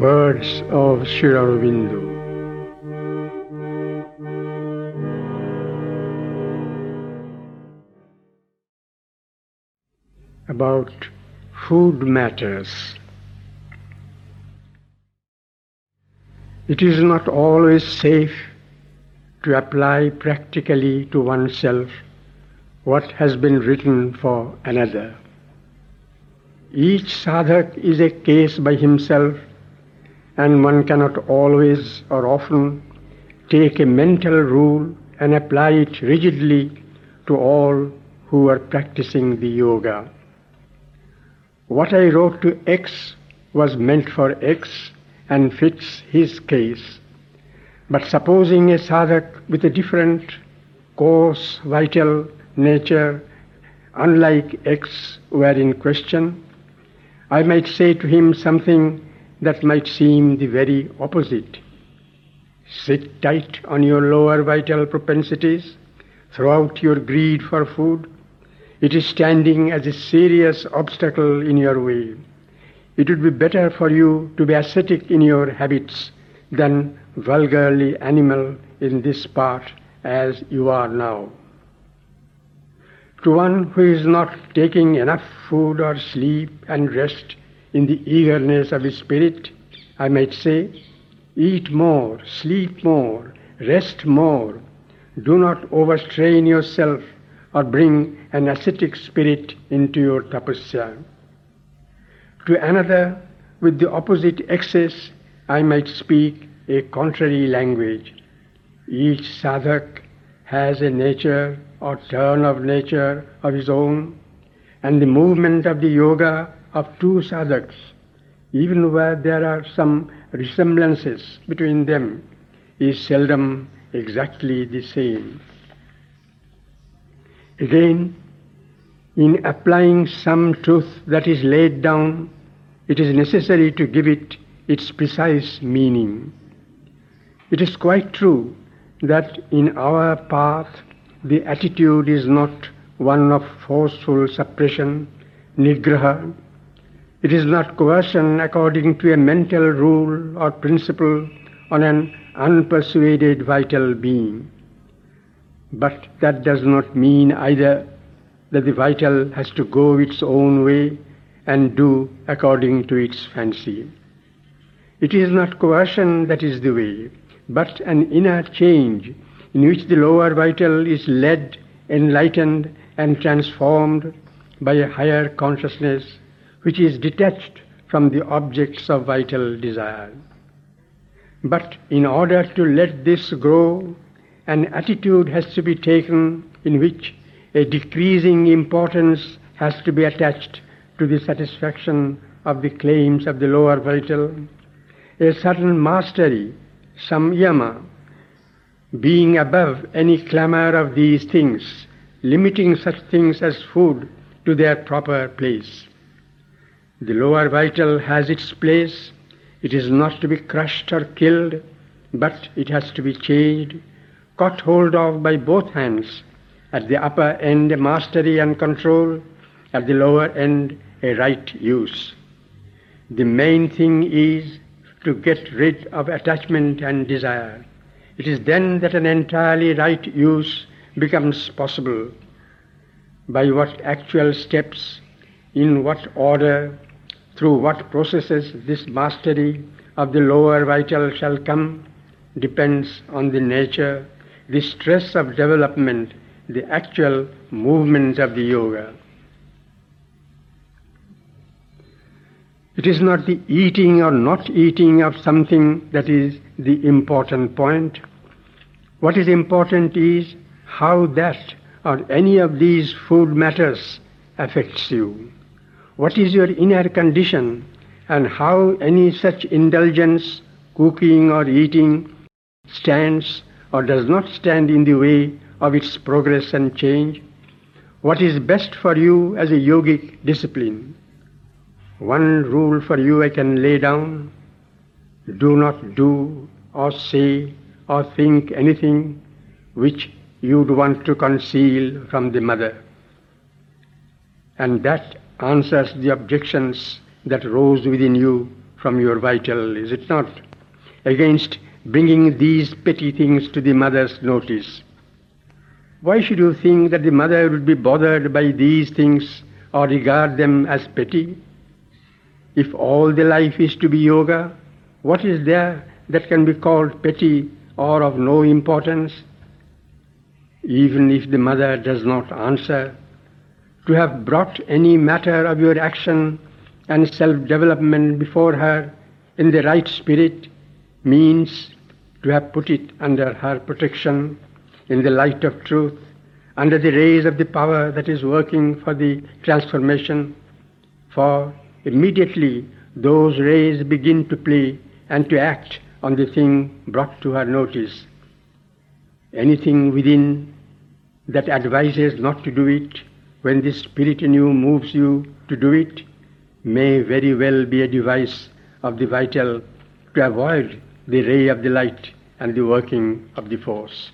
Words of Sri Aurobindo. About food matters. It is not always safe to apply practically to oneself what has been written for another. Each sadhak is a case by himself, and one cannot always or often take a mental rule and apply it rigidly to all who are practicing the yoga. What I wrote to X was meant for X and fits his case. But supposing a sadhak with a different coarse, vital nature, unlike X, were in question, I might say to him something that might seem the very opposite. Sit tight on your lower vital propensities, throw out your greed for food. It is standing as a serious obstacle in your way. It would be better for you to be ascetic in your habits than vulgarly animal in this part as you are now. To one who is not taking enough food or sleep and rest in the eagerness of his spirit, I might say, eat more, sleep more, rest more. Do not overstrain yourself or bring an ascetic spirit into your tapasya. To another, with the opposite excess, I might speak a contrary language. Each sadhak has a nature or turn of nature of his own, and the movement of the yoga of two sadhaks, even where there are some resemblances between them, is seldom exactly the same. Again, in applying some truth that is laid down, it is necessary to give it its precise meaning. It is quite true that in our path the attitude is not one of forceful suppression, nigraha. It is not coercion according to a mental rule or principle on an unpersuaded vital being. But that does not mean either that the vital has to go its own way and do according to its fancy. It is not coercion that is the way, but an inner change in which the lower vital is led, enlightened, and transformed by a higher consciousness which is detached from the objects of vital desire. But in order to let this grow, an attitude has to be taken in which a decreasing importance has to be attached to the satisfaction of the claims of the lower vital, a certain mastery, samyama, being above any clamor of these things, limiting such things as food to their proper place. The lower vital has its place. It is not to be crushed or killed, but it has to be changed, caught hold of by both hands. At the upper end, mastery and control. At the lower end, a right use. The main thing is to get rid of attachment and desire. It is then that an entirely right use becomes possible. By what actual steps, in what order, through what processes this mastery of the lower vital shall come depends on the nature, the stress of development, the actual movement of the yoga. It is not the eating or not eating of something that is the important point. What is important is how that or any of these food matters affects you. What is your inner condition and how any such indulgence, cooking or eating, stands or does not stand in the way of its progress and change? What is best for you as a yogic discipline? One rule for you I can lay down do not do or say or think anything which you'd want to conceal from the mother. And that answers the objections that rose within you from your vital, is it not? Against bringing these petty things to the mother's notice. Why should you think that the mother would be bothered by these things or regard them as petty? If all the life is to be yoga, what is there that can be called petty or of no importance? Even if the mother does not answer, to have brought any matter of your action and self-development before her in the right spirit means to have put it under her protection in the light of truth, under the rays of the power that is working for the transformation. For immediately those rays begin to play and to act on the thing brought to her notice. Anything within that advises not to do it, when the spirit in you moves you to do it, may very well be a device of the vital to avoid the ray of the light and the working of the force.